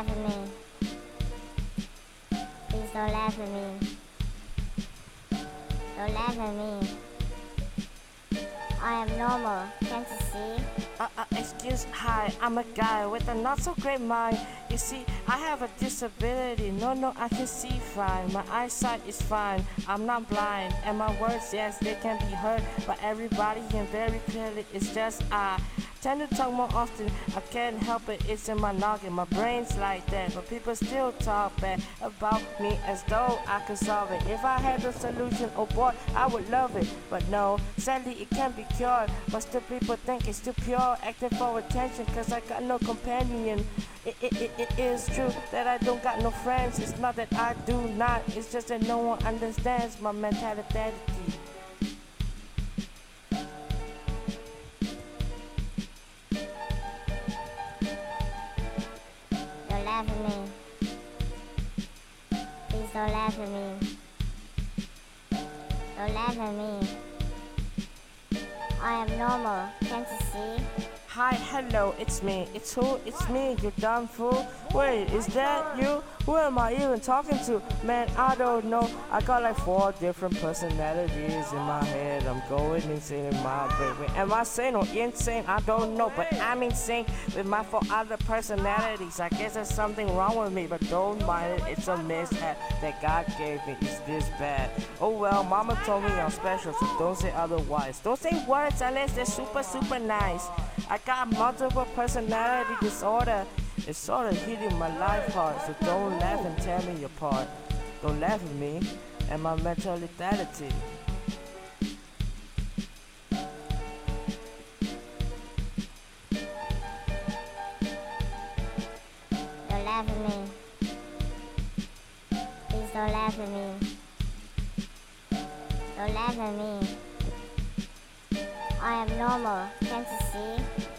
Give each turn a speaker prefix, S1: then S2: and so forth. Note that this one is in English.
S1: laugh at me. Please don't laugh at me. Don't laugh at me. I am normal, can't you see?
S2: Uh, uh, excuse, hi, I'm a guy with a not so great mind. You see, I have a disability. No, no, I can see fine. My eyesight is fine. I'm not blind. And my words, yes, they can be heard But everybody can very clearly. It's just I tend to talk more often. I can't help it, it's in my noggin. My brain's like that, but people still talk bad about me as though I could solve it. If I had a solution, oh boy, I would love it. But no, sadly, it can't be cured. But still, people think it's too pure, acting for attention, cause I got no companion. It, it, it, it is true that I don't got no friends. It's not that I do not, it's just that no one understands my mentality.
S1: Laugh at me. Please don't laugh at me. Don't laugh at me. I am normal, can't you see?
S2: Hi, hello, it's me. It's who? It's me, you dumb fool. Wait, is that you? Who am I even talking to? Man, I don't know. I got like four different personalities in my head. I'm going insane in my brain. Am I sane or insane? I don't know, but I'm insane with my four other personalities. I guess there's something wrong with me, but don't mind it. It's a mishap that God gave me. It's this bad. Oh well, mama told me I'm special, so don't say otherwise. Don't say words unless they're super, super nice. I got multiple personality disorder. It's sort of hitting my life hard, so don't laugh and tear me apart. Don't laugh at me and my mental lethality.
S1: Don't laugh at me. Please don't laugh at me. Don't laugh at me. I am normal, can't you see?